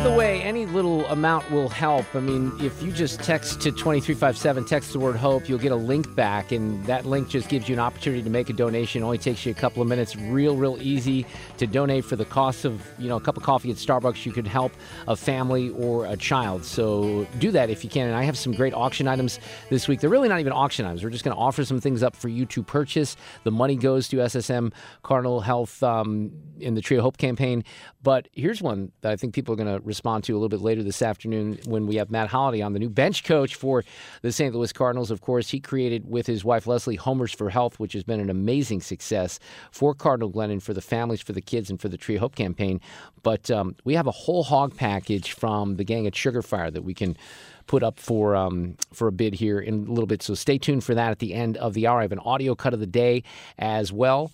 By the way, any little amount will help. I mean, if you just text to 2357, text the word hope, you'll get a link back, and that link just gives you an opportunity to make a donation. It only takes you a couple of minutes. Real, real easy to donate for the cost of, you know, a cup of coffee at Starbucks. You could help a family or a child. So do that if you can. And I have some great auction items this week. They're really not even auction items. We're just going to offer some things up for you to purchase. The money goes to SSM Cardinal Health um, in the Tree of Hope campaign. But here's one that I think people are going to respond to a little bit later this afternoon when we have Matt Holliday on, the new bench coach for the St. Louis Cardinals. Of course, he created with his wife Leslie Homers for Health, which has been an amazing success for Cardinal Glennon, for the families, for the kids, and for the Tree Hope campaign. But um, we have a whole hog package from the gang at Sugar Fire that we can put up for um, for a bid here in a little bit. So stay tuned for that at the end of the hour. I have an audio cut of the day as well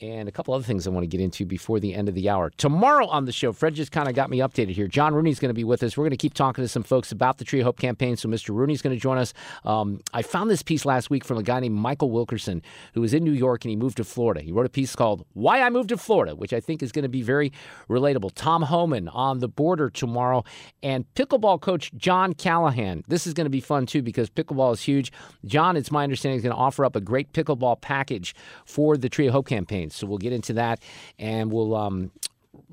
and a couple other things I want to get into before the end of the hour. Tomorrow on the show, Fred just kind of got me updated here. John Rooney's going to be with us. We're going to keep talking to some folks about the Tree of Hope campaign. So Mr. Rooney's going to join us. Um, I found this piece last week from a guy named Michael Wilkerson, who was in New York and he moved to Florida. He wrote a piece called "Why I Moved to Florida," which I think is going to be very relatable. Tom Homan on the border tomorrow, and pickleball coach John Callahan. This is going to be fun too because pickleball is huge. John, it's my understanding, is going to offer up a great pickleball package for the Tree of Hope campaign. So we'll get into that, and we'll, um,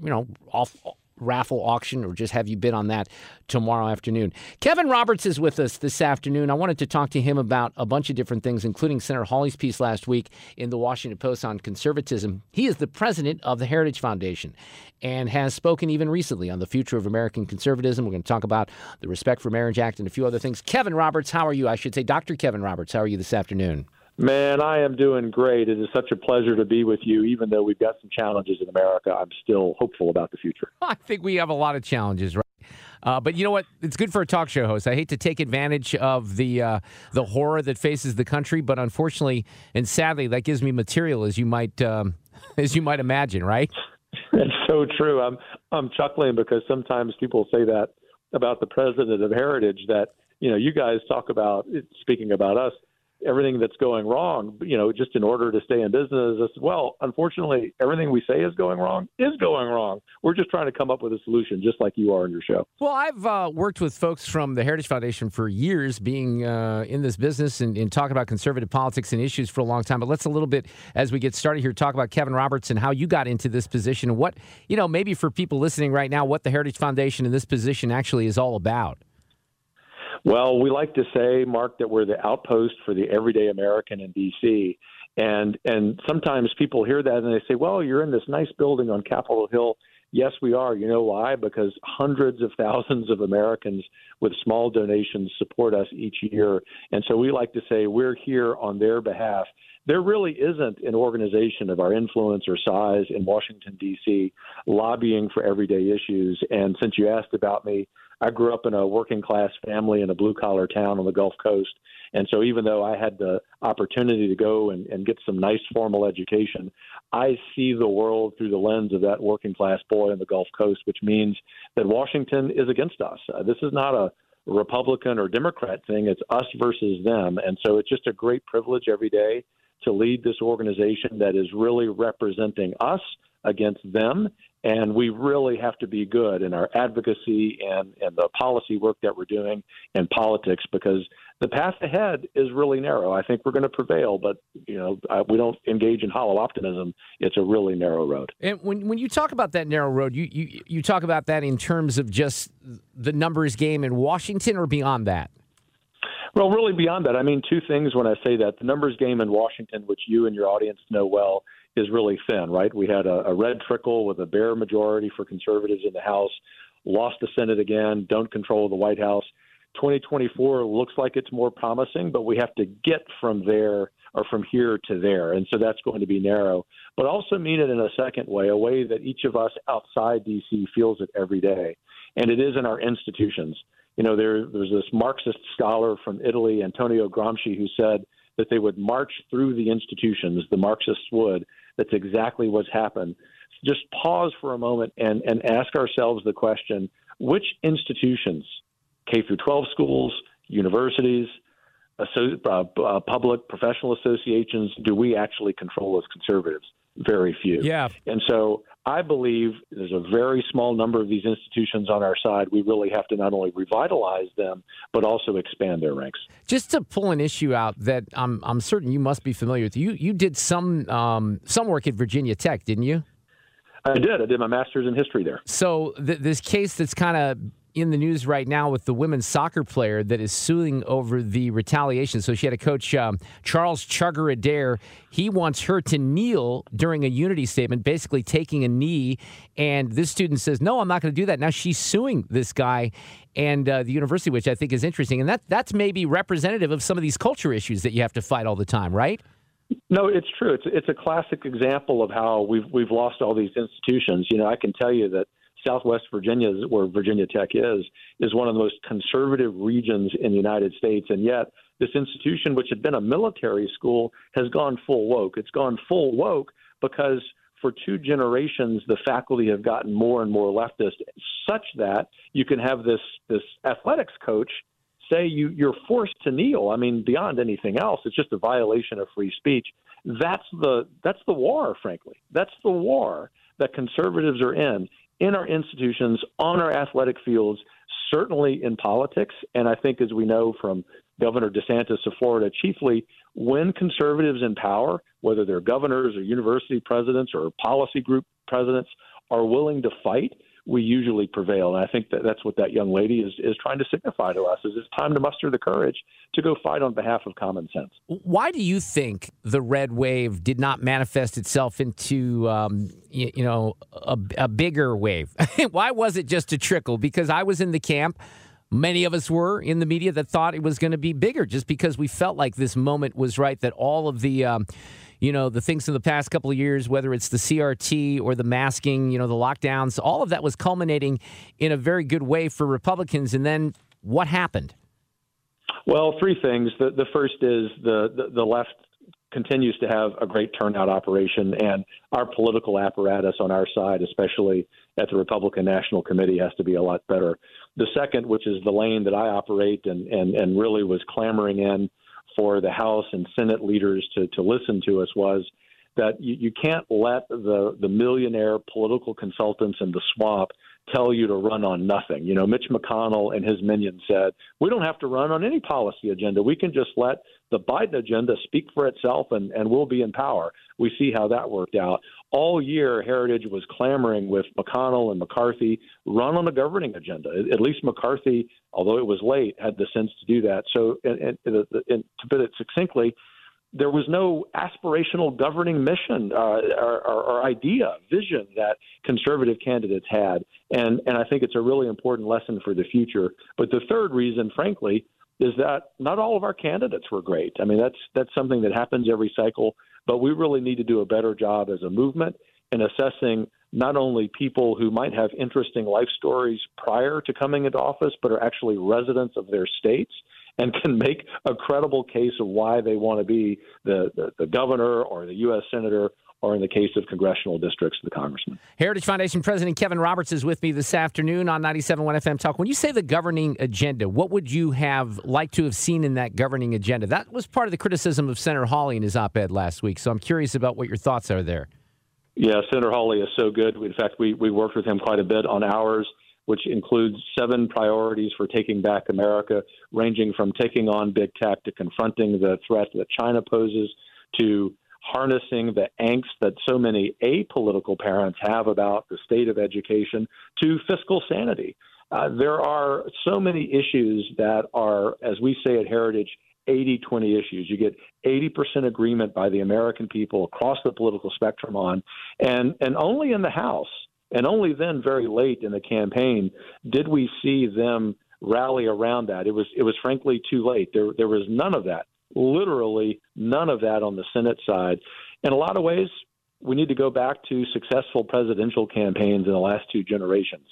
you know, off raffle auction or just have you bid on that tomorrow afternoon. Kevin Roberts is with us this afternoon. I wanted to talk to him about a bunch of different things, including Senator Hawley's piece last week in the Washington Post on conservatism. He is the president of the Heritage Foundation and has spoken even recently on the future of American conservatism. We're going to talk about the Respect for Marriage Act and a few other things. Kevin Roberts, how are you? I should say Dr. Kevin Roberts, how are you this afternoon? Man, I am doing great. It is such a pleasure to be with you. Even though we've got some challenges in America, I'm still hopeful about the future. I think we have a lot of challenges, right? Uh, but you know what? It's good for a talk show host. I hate to take advantage of the uh, the horror that faces the country, but unfortunately and sadly, that gives me material, as you might um, as you might imagine, right? That's so true. I'm I'm chuckling because sometimes people say that about the president of Heritage that you know you guys talk about speaking about us everything that's going wrong, you know, just in order to stay in business as well. Unfortunately, everything we say is going wrong is going wrong. We're just trying to come up with a solution, just like you are in your show. Well, I've uh, worked with folks from the Heritage Foundation for years, being uh, in this business and, and talking about conservative politics and issues for a long time. But let's a little bit, as we get started here, talk about Kevin Roberts and how you got into this position and what, you know, maybe for people listening right now, what the Heritage Foundation in this position actually is all about. Well, we like to say, Mark, that we're the outpost for the everyday American in D.C. And and sometimes people hear that and they say, "Well, you're in this nice building on Capitol Hill." Yes, we are. You know why? Because hundreds of thousands of Americans with small donations support us each year. And so we like to say we're here on their behalf. There really isn't an organization of our influence or size in Washington, D.C., lobbying for everyday issues. And since you asked about me, I grew up in a working class family in a blue collar town on the Gulf Coast. And so even though I had the opportunity to go and, and get some nice formal education, I see the world through the lens of that working class boy on the Gulf Coast, which means that Washington is against us. Uh, this is not a Republican or Democrat thing, it's us versus them. And so it's just a great privilege every day to lead this organization that is really representing us against them and we really have to be good in our advocacy and, and the policy work that we're doing in politics because the path ahead is really narrow. I think we're going to prevail, but you know we don't engage in hollow optimism. It's a really narrow road. And when when you talk about that narrow road, you you, you talk about that in terms of just the numbers game in Washington, or beyond that. Well, really beyond that. I mean, two things when I say that. The numbers game in Washington, which you and your audience know well, is really thin, right? We had a, a red trickle with a bare majority for conservatives in the House. lost the Senate again, don't control the White House. 2024 looks like it's more promising, but we have to get from there or from here to there. And so that's going to be narrow, but also mean it in a second way, a way that each of us outside D.C. feels it every day. And it is in our institutions. You know, there, there's this Marxist scholar from Italy, Antonio Gramsci, who said that they would march through the institutions, the Marxists would. That's exactly what's happened. Just pause for a moment and, and ask ourselves the question which institutions, K through 12 schools, universities, uh, uh, public professional associations, do we actually control as conservatives? Very few. Yeah. And so I believe there's a very small number of these institutions on our side. We really have to not only revitalize them, but also expand their ranks. Just to pull an issue out that I'm, I'm certain you must be familiar with. You you did some um, some work at Virginia Tech, didn't you? I did. I did my master's in history there. So th- this case that's kind of in the news right now with the women's soccer player that is suing over the retaliation. So she had a coach, um, Charles Chugger Adair. He wants her to kneel during a unity statement, basically taking a knee. And this student says, No, I'm not going to do that. Now she's suing this guy and uh, the university, which I think is interesting. And that that's maybe representative of some of these culture issues that you have to fight all the time, right? No, it's true. It's it's a classic example of how we've we've lost all these institutions. You know, I can tell you that Southwest Virginia, where Virginia Tech is, is one of the most conservative regions in the United States. And yet, this institution, which had been a military school, has gone full woke. It's gone full woke because for two generations, the faculty have gotten more and more leftist, such that you can have this this athletics coach say you you're forced to kneel. I mean, beyond anything else, it's just a violation of free speech. That's the that's the war, frankly. That's the war that conservatives are in in our institutions, on our athletic fields, certainly in politics. And I think, as we know from Governor DeSantis of Florida, chiefly when conservatives in power, whether they're governors or university presidents or policy group presidents, are willing to fight, we usually prevail. And I think that that's what that young lady is, is trying to signify to us is it's time to muster the courage to go fight on behalf of common sense. Why do you think the red wave did not manifest itself into, um, you, you, know, a, a bigger wave? Why was it just a trickle? Because I was in the camp. Many of us were in the media that thought it was going to be bigger just because we felt like this moment was right, that all of the. Um, you know, the things in the past couple of years, whether it's the CRT or the masking, you know, the lockdowns, all of that was culminating in a very good way for Republicans. And then what happened? Well, three things. The, the first is the, the, the left continues to have a great turnout operation, and our political apparatus on our side, especially at the Republican National Committee, has to be a lot better. The second, which is the lane that I operate and, and, and really was clamoring in for the House and Senate leaders to, to listen to us was that you, you can't let the, the millionaire political consultants in the swamp tell you to run on nothing. You know, Mitch McConnell and his minions said, we don't have to run on any policy agenda. We can just let the Biden agenda speak for itself and, and we'll be in power. We see how that worked out. All year, Heritage was clamoring with McConnell and McCarthy, run on a governing agenda. At least McCarthy, although it was late, had the sense to do that. So, and, and, and to put it succinctly, there was no aspirational governing mission uh, or, or, or, idea, vision that conservative candidates had, and and I think it's a really important lesson for the future. But the third reason, frankly, is that not all of our candidates were great. I mean, that's that's something that happens every cycle, but we really need to do a better job as a movement in assessing not only people who might have interesting life stories prior to coming into office, but are actually residents of their states and can make a credible case of why they want to be the, the, the governor or the U.S. senator or in the case of congressional districts, the congressman. Heritage Foundation President Kevin Roberts is with me this afternoon on 97.1 FM Talk. When you say the governing agenda, what would you have liked to have seen in that governing agenda? That was part of the criticism of Senator Hawley in his op ed last week. So I'm curious about what your thoughts are there. Yeah, Senator Hawley is so good. In fact, we, we worked with him quite a bit on ours which includes seven priorities for taking back America, ranging from taking on big tech to confronting the threat that China poses to harnessing the angst that so many apolitical parents have about the state of education to fiscal sanity. Uh, there are so many issues that are, as we say at Heritage, 80 20 issues. You get 80% agreement by the American people across the political spectrum on, and, and only in the House And only then, very late in the campaign, did we see them rally around that. It was it was frankly too late. There there was none of that. Literally none of that on the Senate side. In a lot of ways, we need to go back to successful presidential campaigns in the last two generations.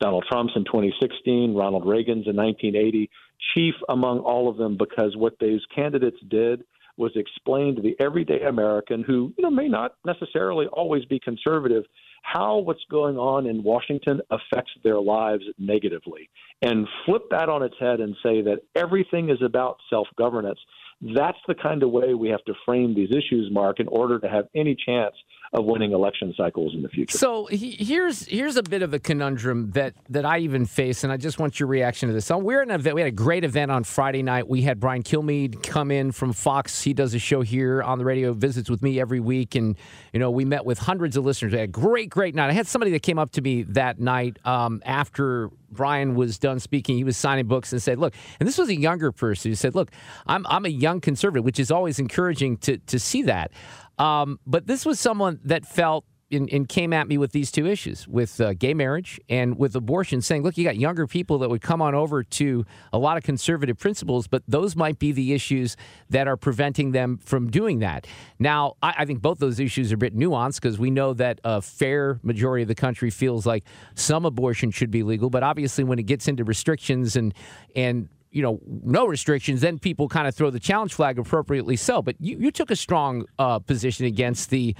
Donald Trump's in 2016, Ronald Reagan's in 1980, chief among all of them because what those candidates did was explain to the everyday American who you know may not necessarily always be conservative how what's going on in Washington affects their lives negatively and flip that on its head and say that everything is about self governance. That's the kind of way we have to frame these issues, Mark, in order to have any chance of winning election cycles in the future. So he, here's here's a bit of a conundrum that that I even face, and I just want your reaction to this. So we're in an event. We had a great event on Friday night. We had Brian Kilmeade come in from Fox. He does a show here on the radio, visits with me every week, and you know we met with hundreds of listeners. We had a great, great night. I had somebody that came up to me that night um, after Brian was done speaking, he was signing books and said, "Look," and this was a younger person who said, "Look, I'm I'm a young conservative," which is always encouraging to to see that. Um, but this was someone that felt and, and, came at me with these two issues with uh, gay marriage and with abortion, saying, look, you got younger people that would come on over to a lot of conservative principles, but those might be the issues that are preventing them from doing that. Now, I, I think both those issues are a bit nuanced because we know that a fair majority of the country feels like some abortion should be legal, but obviously when it gets into restrictions and and you know, no restrictions, then people kind of throw the challenge flag appropriately so. But you, you took a strong uh, position against the,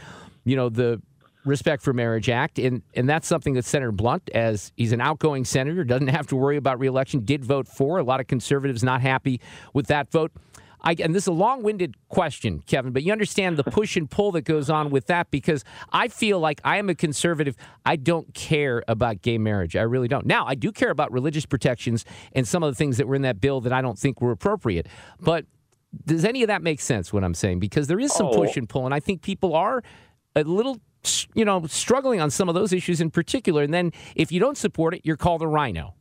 you know, the Respect for Marriage Act, and and that's something that Senator Blunt, as he's an outgoing senator, doesn't have to worry about reelection, did vote for. A lot of conservatives not happy with that vote. I, and this is a long-winded question, Kevin, but you understand the push and pull that goes on with that because I feel like I am a conservative. I don't care about gay marriage. I really don't. Now, I do care about religious protections and some of the things that were in that bill that I don't think were appropriate. But does any of that make sense? What I'm saying because there is some oh. push and pull, and I think people are a little you know, struggling on some of those issues in particular. And then if you don't support it, you're called a RINO.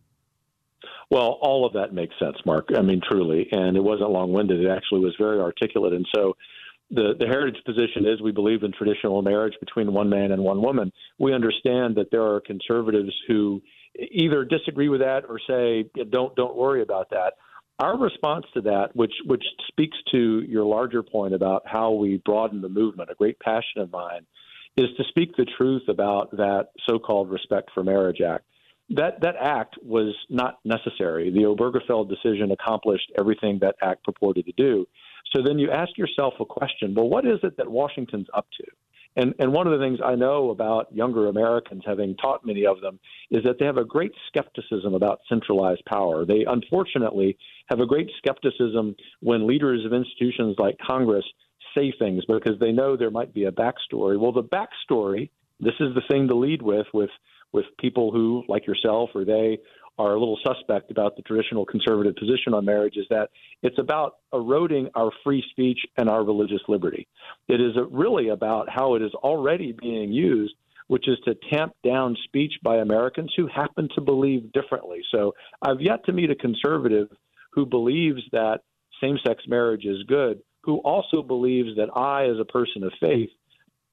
Well, all of that makes sense, Mark. I mean, truly. And it wasn't long winded. It actually was very articulate. And so the, the heritage position is we believe in traditional marriage between one man and one woman. We understand that there are conservatives who either disagree with that or say, don't, don't worry about that. Our response to that, which which speaks to your larger point about how we broaden the movement, a great passion of mine, is to speak the truth about that so-called Respect for Marriage Act. That that act was not necessary. The Obergefell decision accomplished everything that act purported to do. So then you ask yourself a question: Well, what is it that Washington's up to? And and one of the things I know about younger Americans, having taught many of them, is that they have a great skepticism about centralized power. They unfortunately have a great skepticism when leaders of institutions like Congress say things because they know there might be a backstory. Well, the backstory, this is the thing to lead with, with with people who, like yourself or they, are a little suspect about the traditional conservative position on marriage is that it's about eroding our free speech and our religious liberty. It is really about how it is already being used, which is to tamp down speech by Americans who happen to believe differently. So I've yet to meet a conservative who believes that same sex marriage is good who also believes that I, as a person of faith,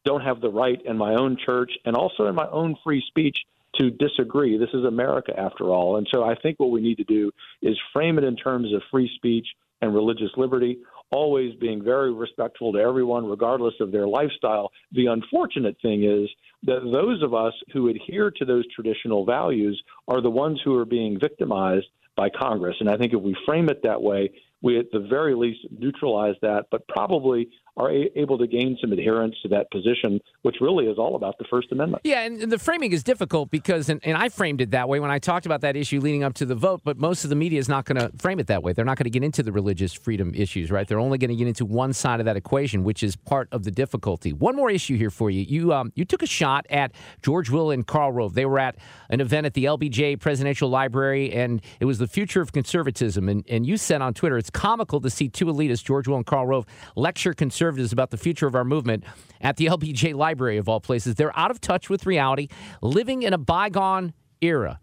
don't have the right in my own church and also in my own free speech to disagree. This is America, after all. And so I think what we need to do is frame it in terms of free speech and religious liberty, always being very respectful to everyone, regardless of their lifestyle. The unfortunate thing is that those of us who adhere to those traditional values are the ones who are being victimized by Congress. And I think if we frame it that way, we at the very least neutralize that, but probably are a- able to gain some adherence to that position, which really is all about the First Amendment. Yeah, and, and the framing is difficult because, and, and, I framed it that way when I talked about that issue leading up to the vote, but most of the media is not going to frame it that way. They're not going to get into the religious freedom issues, right? They're only going to get into one side of that equation, which is part of the difficulty. One more issue here for you. You um, you took a shot at George Will and Karl Rove. They were at an event at the LBJ Presidential Library, and it was the future of conservatism. And, and you said on Twitter, it's comical to see two elitists, George Will and Karl Rove, lecture conservatism conservatives about the future of our movement at the LBJ Library, of all places. They're out of touch with reality, living in a bygone era.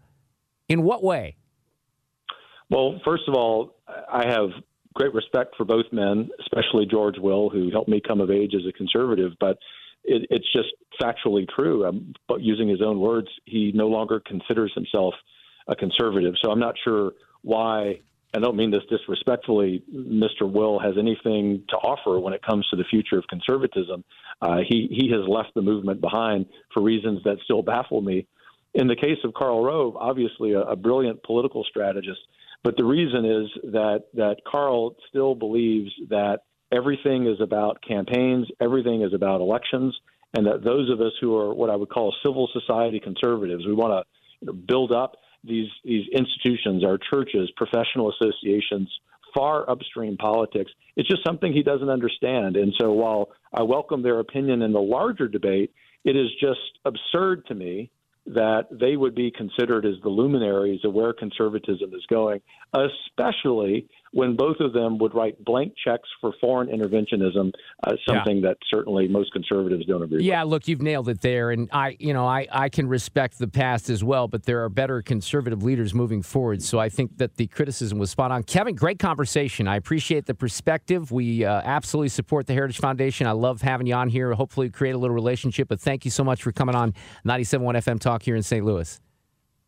In what way? Well, first of all, I have great respect for both men, especially George Will, who helped me come of age as a conservative. But it, it's just factually true. But using his own words, he no longer considers himself a conservative. So I'm not sure why. I don't mean this disrespectfully. Mr. Will has anything to offer when it comes to the future of conservatism. Uh, he he has left the movement behind for reasons that still baffle me. In the case of Karl Rove, obviously a, a brilliant political strategist, but the reason is that that Karl still believes that everything is about campaigns, everything is about elections, and that those of us who are what I would call civil society conservatives, we want to build up these these institutions, our churches, professional associations, far upstream politics. It's just something he doesn't understand. And so while I welcome their opinion in the larger debate, it is just absurd to me that they would be considered as the luminaries of where conservatism is going, especially when both of them would write blank checks for foreign interventionism, uh, something yeah. that certainly most conservatives don't agree with. yeah, with. look, you've nailed it there. And I, you know, I, I can respect the past as well, but there are better conservative leaders moving forward. So I think that the criticism was spot on. Kevin, great conversation. I appreciate the perspective. We uh, absolutely support the Heritage Foundation. I love having you on here. Hopefully, create a little relationship. But thank you so much for coming on 97.1 FM Talk here in St. Louis.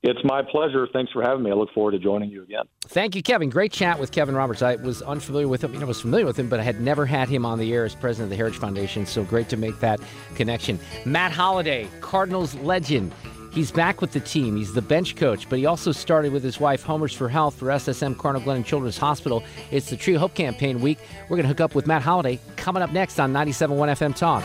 It's my pleasure. Thanks for having me. I look forward to joining you again. Thank you, Kevin. Great chat with Kevin Roberts. I was unfamiliar with him. You know, I was familiar with him, but I had never had him on the air as president of the Heritage Foundation. So great to make that connection. Matt Holliday, Cardinals legend. He's back with the team. He's the bench coach, but he also started with his wife, Homers for Health, for SSM Cardinal Glennon Children's Hospital. It's the Tree Hope campaign week. We're going to hook up with Matt Holliday coming up next on 97.1 FM Talk.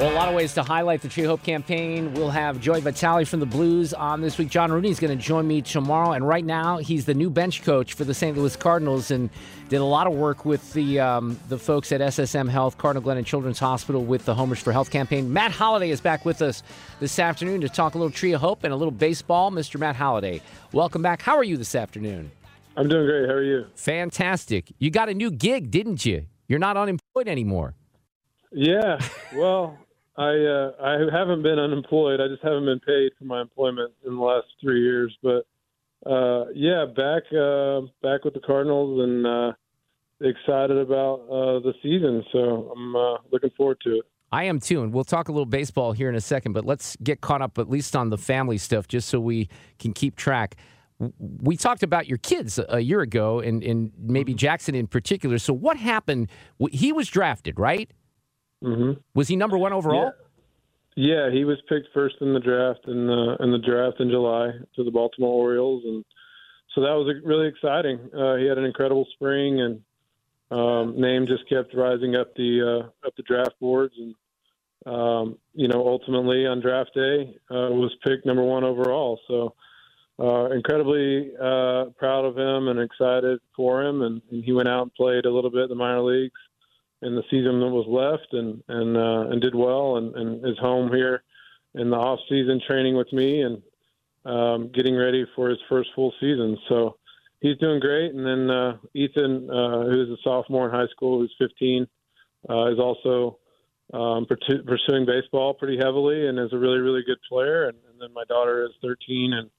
Well, a lot of ways to highlight the Tree Hope campaign. We'll have Joey Vitale from the Blues on this week. John Rooney is going to join me tomorrow, and right now he's the new bench coach for the St. Louis Cardinals and did a lot of work with the um, the folks at SSM Health, Cardinal Glennon Children's Hospital with the Homers for Health campaign. Matt Holliday is back with us this afternoon to talk a little Tree of Hope and a little baseball. Mr. Matt Holliday, welcome back. How are you this afternoon? I'm doing great. How are you? Fantastic. You got a new gig, didn't you? You're not unemployed anymore. Yeah. Well, I uh, I haven't been unemployed. I just haven't been paid for my employment in the last three years. But uh, yeah, back uh, back with the Cardinals and uh, excited about uh, the season. So I'm uh, looking forward to it. I am too, and we'll talk a little baseball here in a second. But let's get caught up at least on the family stuff, just so we can keep track. We talked about your kids a year ago, and, and maybe mm-hmm. Jackson in particular. So what happened? He was drafted, right? Mm-hmm. Was he number one overall? Yeah. yeah. he was picked first in the draft in the in the draft in July to the Baltimore Orioles, and so that was really exciting. Uh, he had an incredible spring, and um, name just kept rising up the uh, up the draft boards, and um, you know, ultimately on draft day uh, was picked number one overall. So. Uh, incredibly uh, proud of him and excited for him, and, and he went out and played a little bit in the minor leagues in the season that was left and and uh, and did well and, and is home here in the off season training with me and um, getting ready for his first full season. So he's doing great. And then uh, Ethan, uh, who's a sophomore in high school, who's 15, uh, is also um, pursuing baseball pretty heavily and is a really really good player. And, and then my daughter is 13 and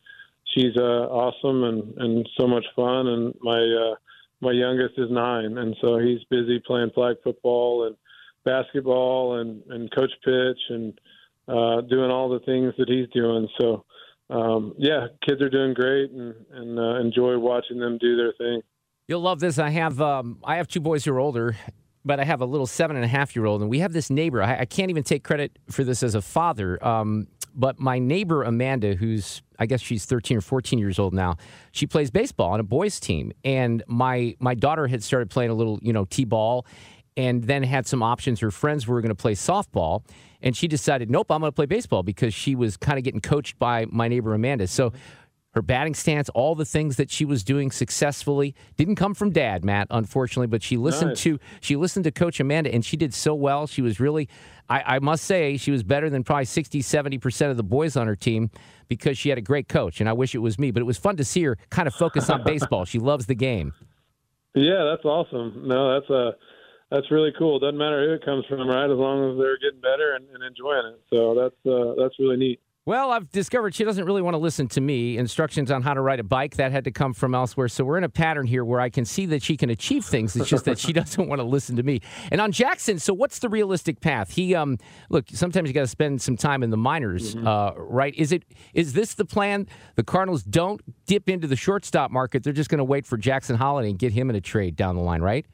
she's uh, awesome and and so much fun. And my uh, my youngest is nine, and so he's busy playing flag football and basketball and and coach pitch and uh, doing all the things that he's doing. So um, yeah, kids are doing great and and uh, enjoy watching them do their thing. You'll love this. I have um, I have two boys who are older, but I have a little seven and a half year old, and we have this neighbor. I, I can't even take credit for this as a father. Um, but my neighbor Amanda, who's I guess she's 13 or 14 years old now, she plays baseball on a boys team, and my my daughter had started playing a little you know t-ball, and then had some options. Her friends were going to play softball, and she decided, nope, I'm going to play baseball because she was kind of getting coached by my neighbor Amanda. So. Her batting stance, all the things that she was doing successfully didn't come from dad, Matt, unfortunately, but she listened nice. to she listened to Coach Amanda and she did so well. She was really I, I must say she was better than probably 60, 70% of the boys on her team because she had a great coach. And I wish it was me, but it was fun to see her kind of focus on baseball. She loves the game. Yeah, that's awesome. No, that's a uh, that's really cool. Doesn't matter who it comes from, right? As long as they're getting better and, and enjoying it. So that's uh, that's really neat. Well, I've discovered she doesn't really want to listen to me. Instructions on how to ride a bike that had to come from elsewhere. So we're in a pattern here where I can see that she can achieve things. It's just that she doesn't want to listen to me. And on Jackson, so what's the realistic path? He um look, sometimes you got to spend some time in the minors, mm-hmm. uh, right? Is it is this the plan? The Cardinals don't dip into the shortstop market. They're just going to wait for Jackson Holliday and get him in a trade down the line, right?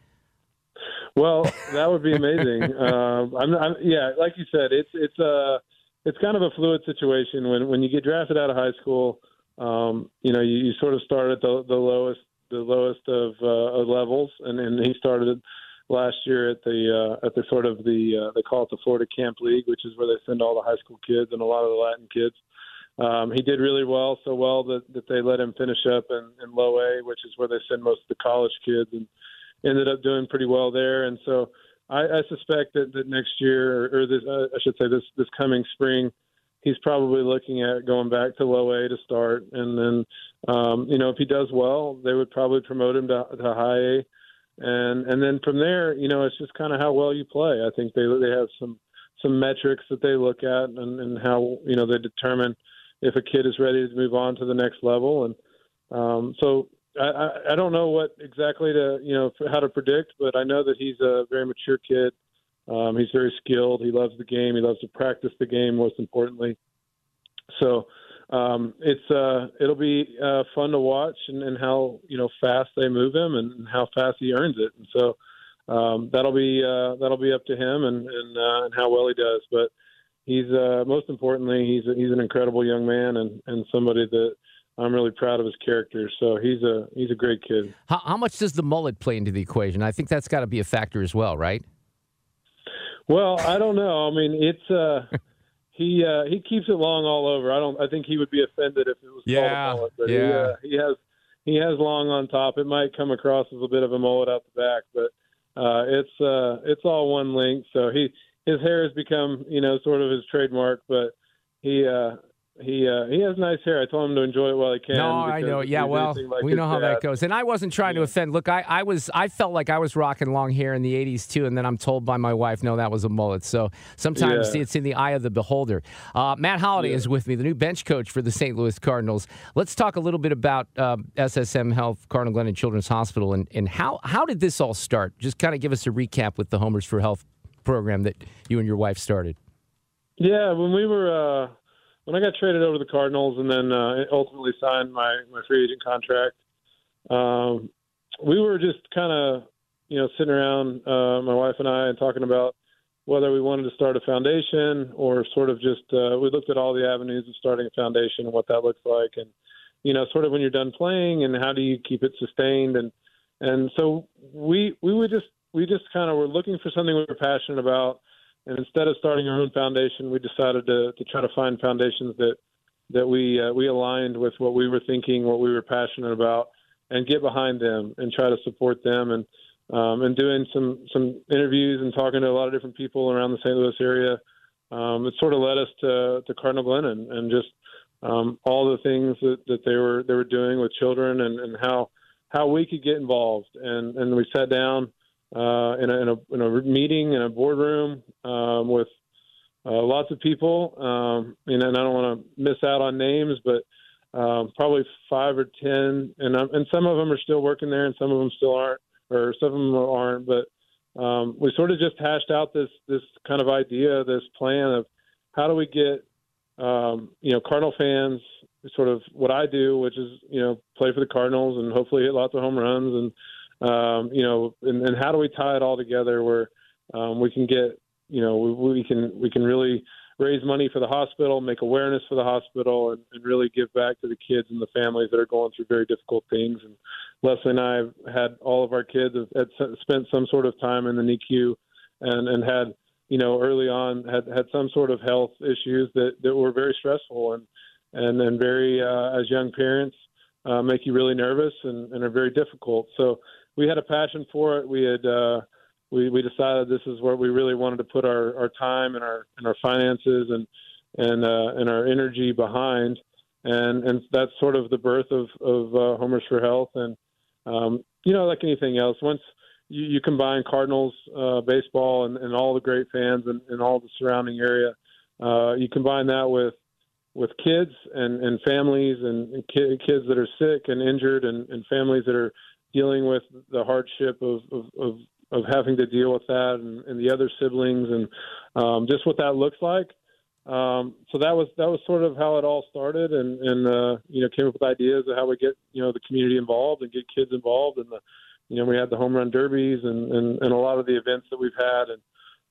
Well, that would be amazing. um, I'm, I'm, yeah, like you said, it's it's a uh, it's kind of a fluid situation when when you get drafted out of high school. Um, you know, you, you sort of start at the, the lowest the lowest of, uh, levels, and, and he started last year at the uh, at the sort of the uh, they call it the Florida Complex League, which is where they send all the high school kids and a lot of the Latin kids. Um, he did really well, so well that, that they let him finish up in, in low A, which is where they send most of the college kids, and ended up doing pretty well there. And so I, I suspect that, that next year, or, or this, uh, I should say this this coming spring, he's probably looking at going back to low A to start, and then um, you know if he does well, they would probably promote him to, to high A, and and then from there, you know, it's just kind of how well you play. I think they they have some some metrics that they look at, and, and how you know they determine if a kid is ready to move on to the next level, and um, so I, I don't know what exactly to you know how to predict, but I know that he's a very mature kid. Um, he's very skilled. He loves the game. He loves to practice the game. Most importantly, so um, it's uh, it'll be uh, fun to watch and, and how you know fast they move him and how fast he earns it. And so um, that'll be uh, that'll be up to him and and, uh, and how well he does. But he's uh, most importantly he's a, he's an incredible young man and and somebody that I'm really proud of his character. So he's a he's a great kid. How, how much does the mullet play into the equation? I think that's got to be a factor as well, right? Well, I don't know. I mean, it's uh, he uh, he keeps it long all over. I don't. I think he would be offended if it was yeah, called a mullet. But yeah. he, uh, he has he has long on top. It might come across as a bit of a mullet out the back, but uh, it's uh, it's all one length. So he his hair has become you know sort of his trademark, but he uh, he uh, he has nice hair. I told him to enjoy it while he can. No, I know. Yeah, well, like we know how dad. that goes. And I wasn't trying yeah. to offend. Look, I, I was I felt like I was rocking long hair in the '80s too, and then I'm told by my wife, no, that was a mullet. So sometimes yeah. it's in the eye of the beholder. Uh, Matt Holliday yeah. is with me, the new bench coach for the St. Louis Cardinals. Let's talk a little bit about uh, SSM Health, Cardinal Glennon Children's Hospital, and and how how did this all start? Just kind of give us a recap with the Homers for Health program that you and your wife started. Yeah, when we were uh, when I got traded over to the Cardinals and then uh, ultimately signed my my free agent contract, um, we were just kind of you know sitting around uh, my wife and I and talking about whether we wanted to start a foundation or sort of just uh, we looked at all the avenues of starting a foundation and what that looks like. And you know sort of when you're done playing and how do you keep it sustained? And and so we we would just we just kind of were looking for something we were passionate about and instead of starting our own foundation, we decided to, to try to find foundations that that we uh, we aligned with what we were thinking, what we were passionate about, and get behind them and try to support them. And um, and doing some some interviews and talking to a lot of different people around the St. Louis area, um, it sort of led us to to Cardinal Glennon and just um, all the things that, that they were they were doing with children and, and how how we could get involved. And and we sat down uh, in, a, in, a, in a meeting in a boardroom um, with uh, lots of people. Um, and, and I don't want to miss out on names, but um, probably five or ten, and um, and some of them are still working there, and some of them still aren't, or some of them aren't. But um, we sort of just hashed out this this kind of idea, this plan of how do we get um, you know Cardinal fans sort of what I do, which is you know play for the Cardinals and hopefully hit lots of home runs and um, you know, and, and how do we tie it all together where um, we can get, you know, we, we can we can really raise money for the hospital, make awareness for the hospital, and, and really give back to the kids and the families that are going through very difficult things. And Leslie and I have had all of our kids have, had spent some sort of time in the NICU, and and had you know early on had had some sort of health issues that that were very stressful and and then very uh, as young parents uh, make you really nervous and, and are very difficult. So we had a passion for it. We had uh, we we decided this is where we really wanted to put our, our time and our and our finances and and uh, and our energy behind, and and that's sort of the birth of of uh, Homers for Health. And um, you know, like anything else, once you, you combine Cardinals uh, baseball and, and all the great fans and, and all the surrounding area, uh, you combine that with with kids and, and families and, and kids that are sick and injured and, and families that are dealing with the hardship of, of, of, of having to deal with that and, and the other siblings and um, just what that looks like. Um, so that was that was sort of how it all started, and and uh, you know came up with ideas of how we get you know the community involved and get kids involved, and the you know we had the home run derbies and and, and a lot of the events that we've had, and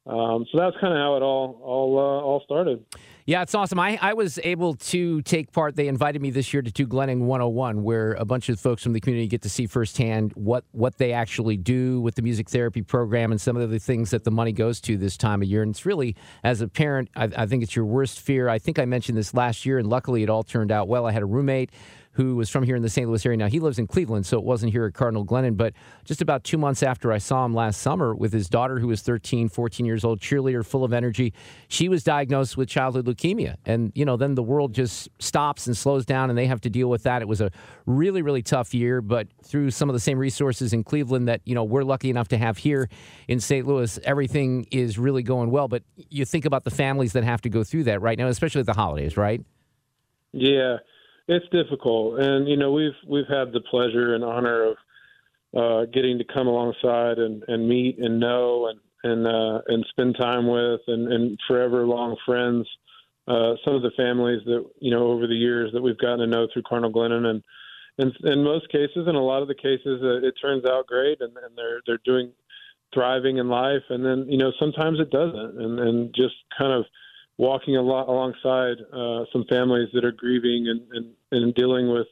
um, so that's kind of how it all all uh, all started. Yeah, it's awesome. I, I was able to take part. They invited me this year to do Glennon 101, where a bunch of folks from the community get to see firsthand what, what they actually do with the music therapy program and some of the things that the money goes to this time of year. And it's really, as a parent, I, I think it's your worst fear. I think I mentioned this last year, and luckily it all turned out well. I had a roommate who was from here in the St. Louis area. Now, he lives in Cleveland, so it wasn't here at Cardinal Glennon. But just about two months after I saw him last summer with his daughter, who was 13, 14 years old, cheerleader, full of energy, she was diagnosed with childhood leukemia. And, you know, then the world just stops and slows down, and they have to deal with that. It was a really, really tough year, but through some of the same resources in Cleveland that, you know, we're lucky enough to have here in St. Louis, everything is really going well. But you think about the families that have to go through that right now, especially at the holidays, right? Yeah. It's difficult, and you know we've we've had the pleasure and honor of uh, getting to come alongside and, and meet and know and and uh, and spend time with and, and forever long friends. Uh, some of the families that you know over the years that we've gotten to know through Cardinal Glennon and and in most cases, in a lot of the cases, uh, it turns out great and, and they're they're doing thriving in life. And then you know sometimes it doesn't, and and just kind of walking a lot alongside uh, some families that are grieving and, and, and dealing with,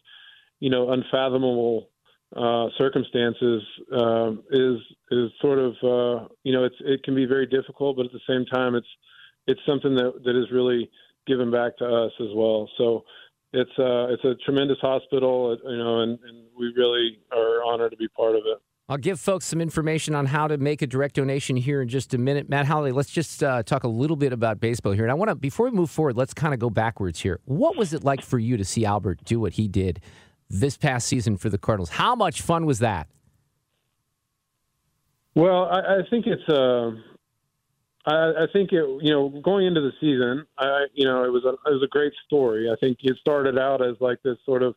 you know, unfathomable uh, circumstances um, is is sort of uh, you know it's it can be very difficult, but at the same time it's it's something that that is really given back to us as well. So it's uh, it's a tremendous hospital, you know, and, and we really are honored to be part of it. I'll give folks some information on how to make a direct donation here in just a minute. Matt Holliday, let's just uh, talk a little bit about baseball here. And I want to, before we move forward, let's kind of go backwards here. What was it like for you to see Albert do what he did this past season for the Cardinals? How much fun was that? Well, I, I think it's. Uh, I, I think it. You know, going into the season, I you know it was a it was a great story. I think it started out as like this sort of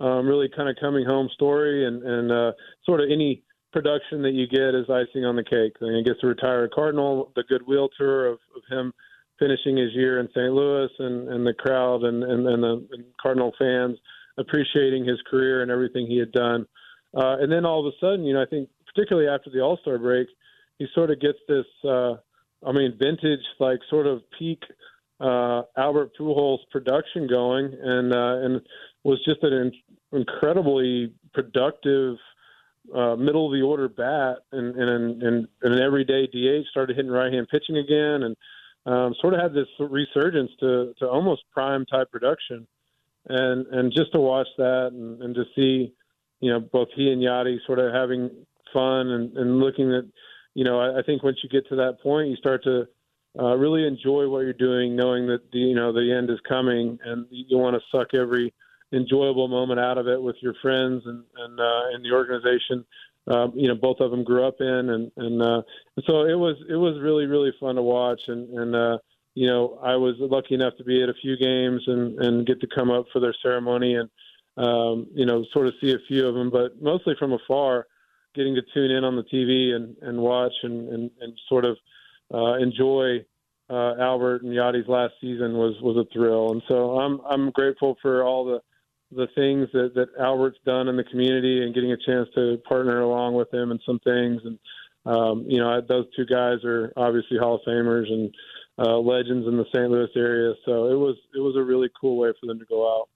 um, really kind of coming home story, and and uh, sort of any production that you get is icing on the cake. I mean, he gets to retire a Cardinal, the goodwill tour of, of him finishing his year in St. Louis, and and the crowd and and, and the and Cardinal fans appreciating his career and everything he had done. Uh, and then all of a sudden, you know, I think particularly after the All Star break, he sort of gets this. Uh, I mean, vintage like sort of peak uh, Albert Pujols production going, and uh, and was just an in- incredibly productive uh, middle of the order bat, and and, and, and an everyday DH started hitting right hand pitching again, and um, sort of had this resurgence to to almost prime type production, and and just to watch that and, and to see, you know, both he and Yadi sort of having fun and, and looking at, you know, I, I think once you get to that point, you start to uh, really enjoy what you're doing, knowing that the you know the end is coming, and you want to suck every enjoyable moment out of it with your friends and and uh, and the organization. Um, you know, both of them grew up in, and and, uh, so it was it was really really fun to watch, and and uh, you know I was lucky enough to be at a few games and and get to come up for their ceremony and um, you know sort of see a few of them, but mostly from afar, getting to tune in on the TV and and watch and and, and sort of uh, enjoy uh, Albert and Yadi's last season was was a thrill, and so I'm I'm grateful for all the the things that that Albert's done in the community and getting a chance to partner along with him and some things, and um, you know those two guys are obviously Hall of Famers and uh, legends in the St. Louis area, so it was it was a really cool way for them to go out.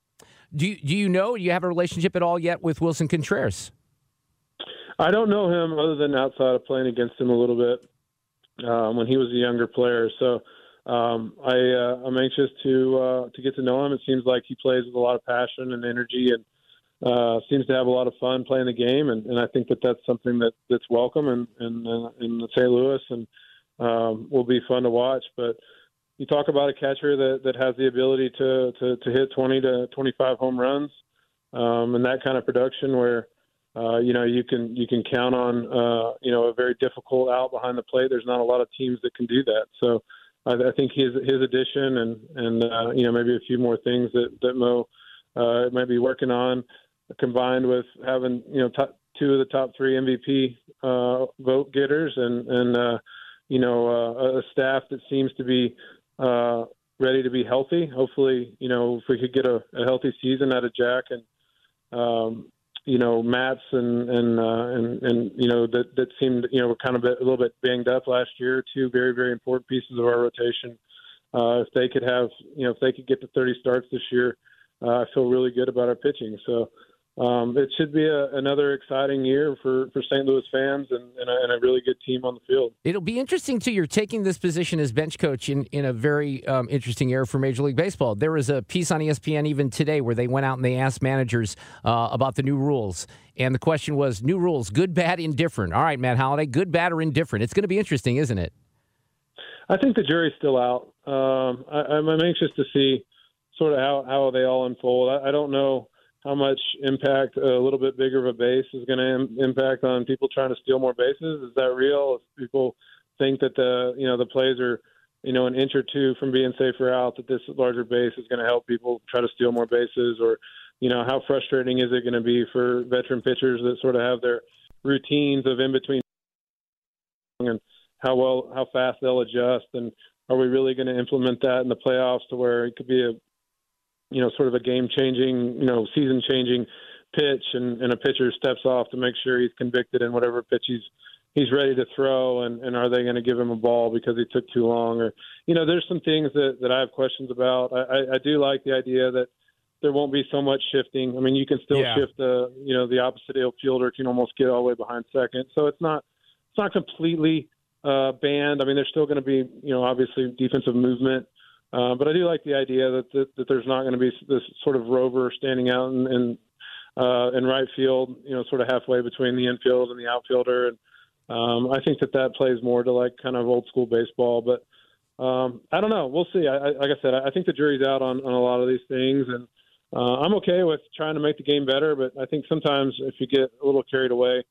Do you, do you know? Do you have a relationship at all yet with Willson Contreras? I don't know him other than outside of playing against him a little bit um, when he was a younger player. So um, I uh, I'm anxious to uh, to get to know him. It seems like he plays with a lot of passion and energy, and uh, seems to have a lot of fun playing the game. And, and I think that that's something that that's welcome in in, uh, in St. Louis, and um, will be fun to watch. But you talk about a catcher that that has the ability to to, to hit 20 to 25 home runs, um, and that kind of production where. Uh, you know, you can you can count on uh, you know a very difficult out behind the plate. There's not a lot of teams that can do that. So I, I think his his addition and and uh, you know maybe a few more things that that Mo uh, might be working on, combined with having you know top, two of the top three MVP uh, vote getters and and uh, you know uh, a staff that seems to be uh, ready to be healthy. Hopefully, you know if we could get a, a healthy season out of Jack and um, you know, Matz and and uh, and and you know that that seemed you know kind of a little bit banged up last year. Two very very important pieces of our rotation. Uh, if they could have you know if they could get to 30 starts this year, uh, I feel really good about our pitching. So um, it should be a, another exciting year for, for St. Louis fans and, and, a, and, a, really good team on the field. It'll be interesting, too. You're taking this position as bench coach in, in a very um, interesting era for Major League Baseball. There was a piece on ESPN even today where they went out and they asked managers uh, about the new rules. And the question was new rules, good, bad, indifferent. All right, Matt Holliday, good, bad, or indifferent. It's going to be interesting, isn't it? I think the jury's still out. Um, I, am anxious to see sort of how, how they all unfold. I, I don't know how much impact a little bit bigger of a base is going to Im- impact on people trying to steal more bases. Is that real? If people think that the you know the plays are you know an inch or two from being safer out, that this larger base is going to help people try to steal more bases, or you know how frustrating is it going to be for veteran pitchers that sort of have their routines of in between and how well how fast they'll adjust and are we really going to implement that in the playoffs to where it could be a you know, sort of a game changing, you know, season changing pitch and, and a pitcher steps off to make sure he's convicted in whatever pitch he's he's ready to throw and, and are they going to give him a ball because he took too long or you know there's some things that, that I have questions about. I, I do like the idea that there won't be so much shifting. I mean you can still yeah. shift the you know the opposite fielder can almost get all the way behind second. So it's not it's not completely uh, banned. I mean there's still going to be you know obviously defensive movement uh, but I do like the idea that that, that there's not going to be this sort of rover standing out in in, uh, in right field, you know, sort of halfway between the infield and the outfielder. And um, I think that that plays more to like kind of old school baseball. But um, I don't know. We'll see. I, I, like I said, I think the jury's out on, on a lot of these things, and uh, I'm okay with trying to make the game better. But I think sometimes if you get a little carried away,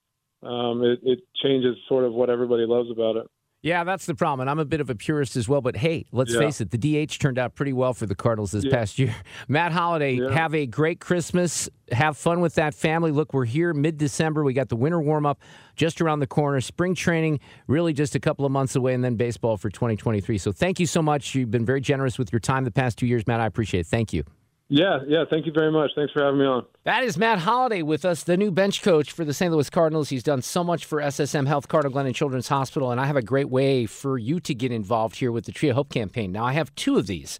um, it, it changes sort of what everybody loves about it. Yeah, that's the problem. And I'm a bit of a purist as well. But hey, let's yeah. face it, the DH turned out pretty well for the Cardinals this yeah. past year. Matt Holliday, yeah. have a great Christmas. Have fun with that family. Look, we're here mid December. We got the winter warm up just around the corner. Spring training, really just a couple of months away, and then baseball for 2023. So thank you so much. You've been very generous with your time the past two years, Matt. I appreciate it. Thank you. Yeah, yeah. Thank you very much. Thanks for having me on. That is Matt Holliday with us, the new bench coach for the St. Louis Cardinals. He's done so much for SSM Health, Cardinal Glennon Children's Hospital, and I have a great way for you to get involved here with the Tree of Hope campaign. Now, I have two of these.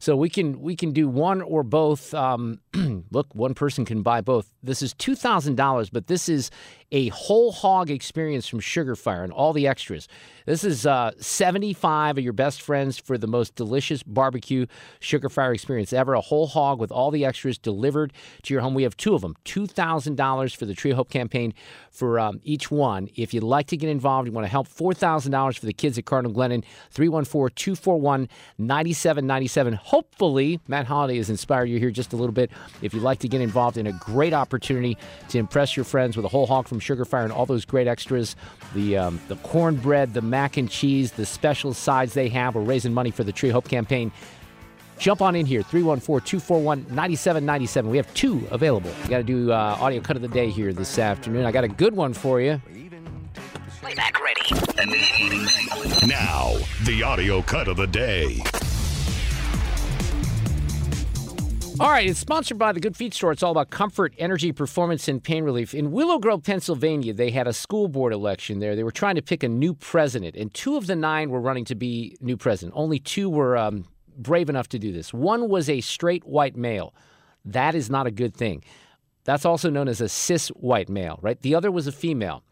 So we can we can do one or both. Um, look, one person can buy both. This is two thousand dollars, but this is a whole hog experience from Sugar Fire and all the extras. This is uh, 75 of your best friends for the most delicious barbecue Sugar Fire experience ever. A whole hog with all the extras delivered to your home. We have two of them. $2,000 for the Tree Hope campaign for um, each one. If you'd like to get involved, you want to help, $4,000 for the kids at Cardinal Glennon, 314 241 9797. Hopefully, Matt Holliday has inspired you here just a little bit. If you'd like to get involved in a great opportunity to impress your friends with a whole hog from Sugar Fire and all those great extras, the um, the cornbread, the mac and cheese, the special sides they have. We're raising money for the Tree Hope campaign. Jump on in here, 314 241 9797. We have two available. We got to do uh, audio cut of the day here this afternoon. I got a good one for you. Playback ready. Now, the audio cut of the day. All right, it's sponsored by the Good Feet Store. It's all about comfort, energy, performance, and pain relief. In Willow Grove, Pennsylvania, they had a school board election there. They were trying to pick a new president, and two of the nine were running to be new president. Only two were um, brave enough to do this. One was a straight white male. That is not a good thing. That's also known as a cis white male, right? The other was a female.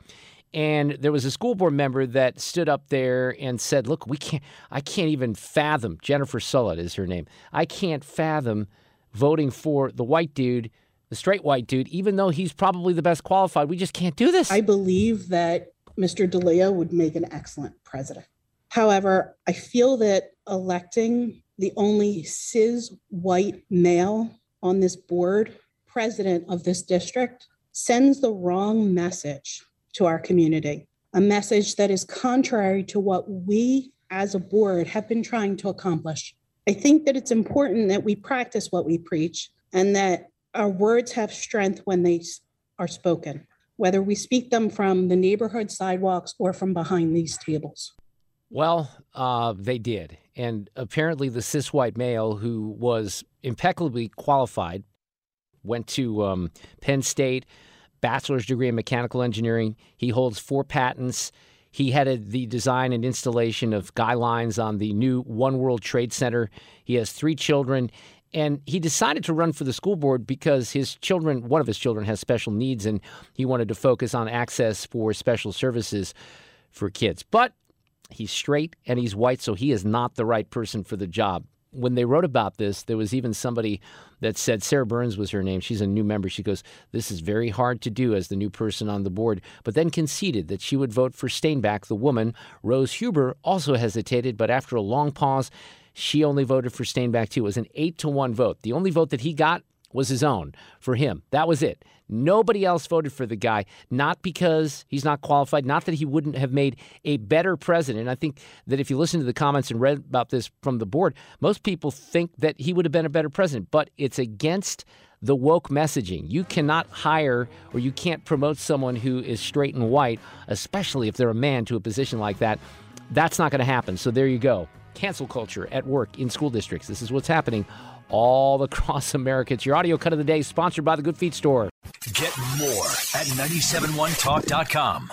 And there was a school board member that stood up there and said, "Look, we can't. I can't even fathom. Jennifer Sullitt is her name. I can't fathom voting for the white dude, the straight white dude, even though he's probably the best qualified. We just can't do this." I believe that Mr. D'Elia would make an excellent president. However, I feel that electing the only cis white male on this board, president of this district, sends the wrong message to our community, a message that is contrary to what we as a board have been trying to accomplish. I think that it's important that we practice what we preach and that our words have strength when they are spoken, whether we speak them from the neighborhood sidewalks or from behind these tables. Well, uh, they did. And apparently, the cis white male who was impeccably qualified went to um, Penn State, bachelor's degree in mechanical engineering. He holds four patents. He headed the design and installation of skylines on the new One World Trade Center. He has three children, and he decided to run for the school board because his children, one of his children, has special needs, and he wanted to focus on access for special services for kids. But he's straight and he's white, so he is not the right person for the job when they wrote about this, there was even somebody that said Sarah Burns was her name. She's a new member. She goes, This is very hard to do as the new person on the board, but then conceded that she would vote for Stainback. The woman, Rose Huber, also hesitated, but after a long pause, she only voted for Stainback too. It was an eight to one vote. The only vote that he got was his own for him. That was it. Nobody else voted for the guy, not because he's not qualified, not that he wouldn't have made a better president. I think that if you listen to the comments and read about this from the board, most people think that he would have been a better president, but it's against the woke messaging. You cannot hire or you can't promote someone who is straight and white, especially if they're a man, to a position like that. That's not going to happen. So there you go. Cancel culture at work in school districts. This is what's happening all across America. It's your audio cut of the day, sponsored by the Good Feet Store. Get more at 971talk.com.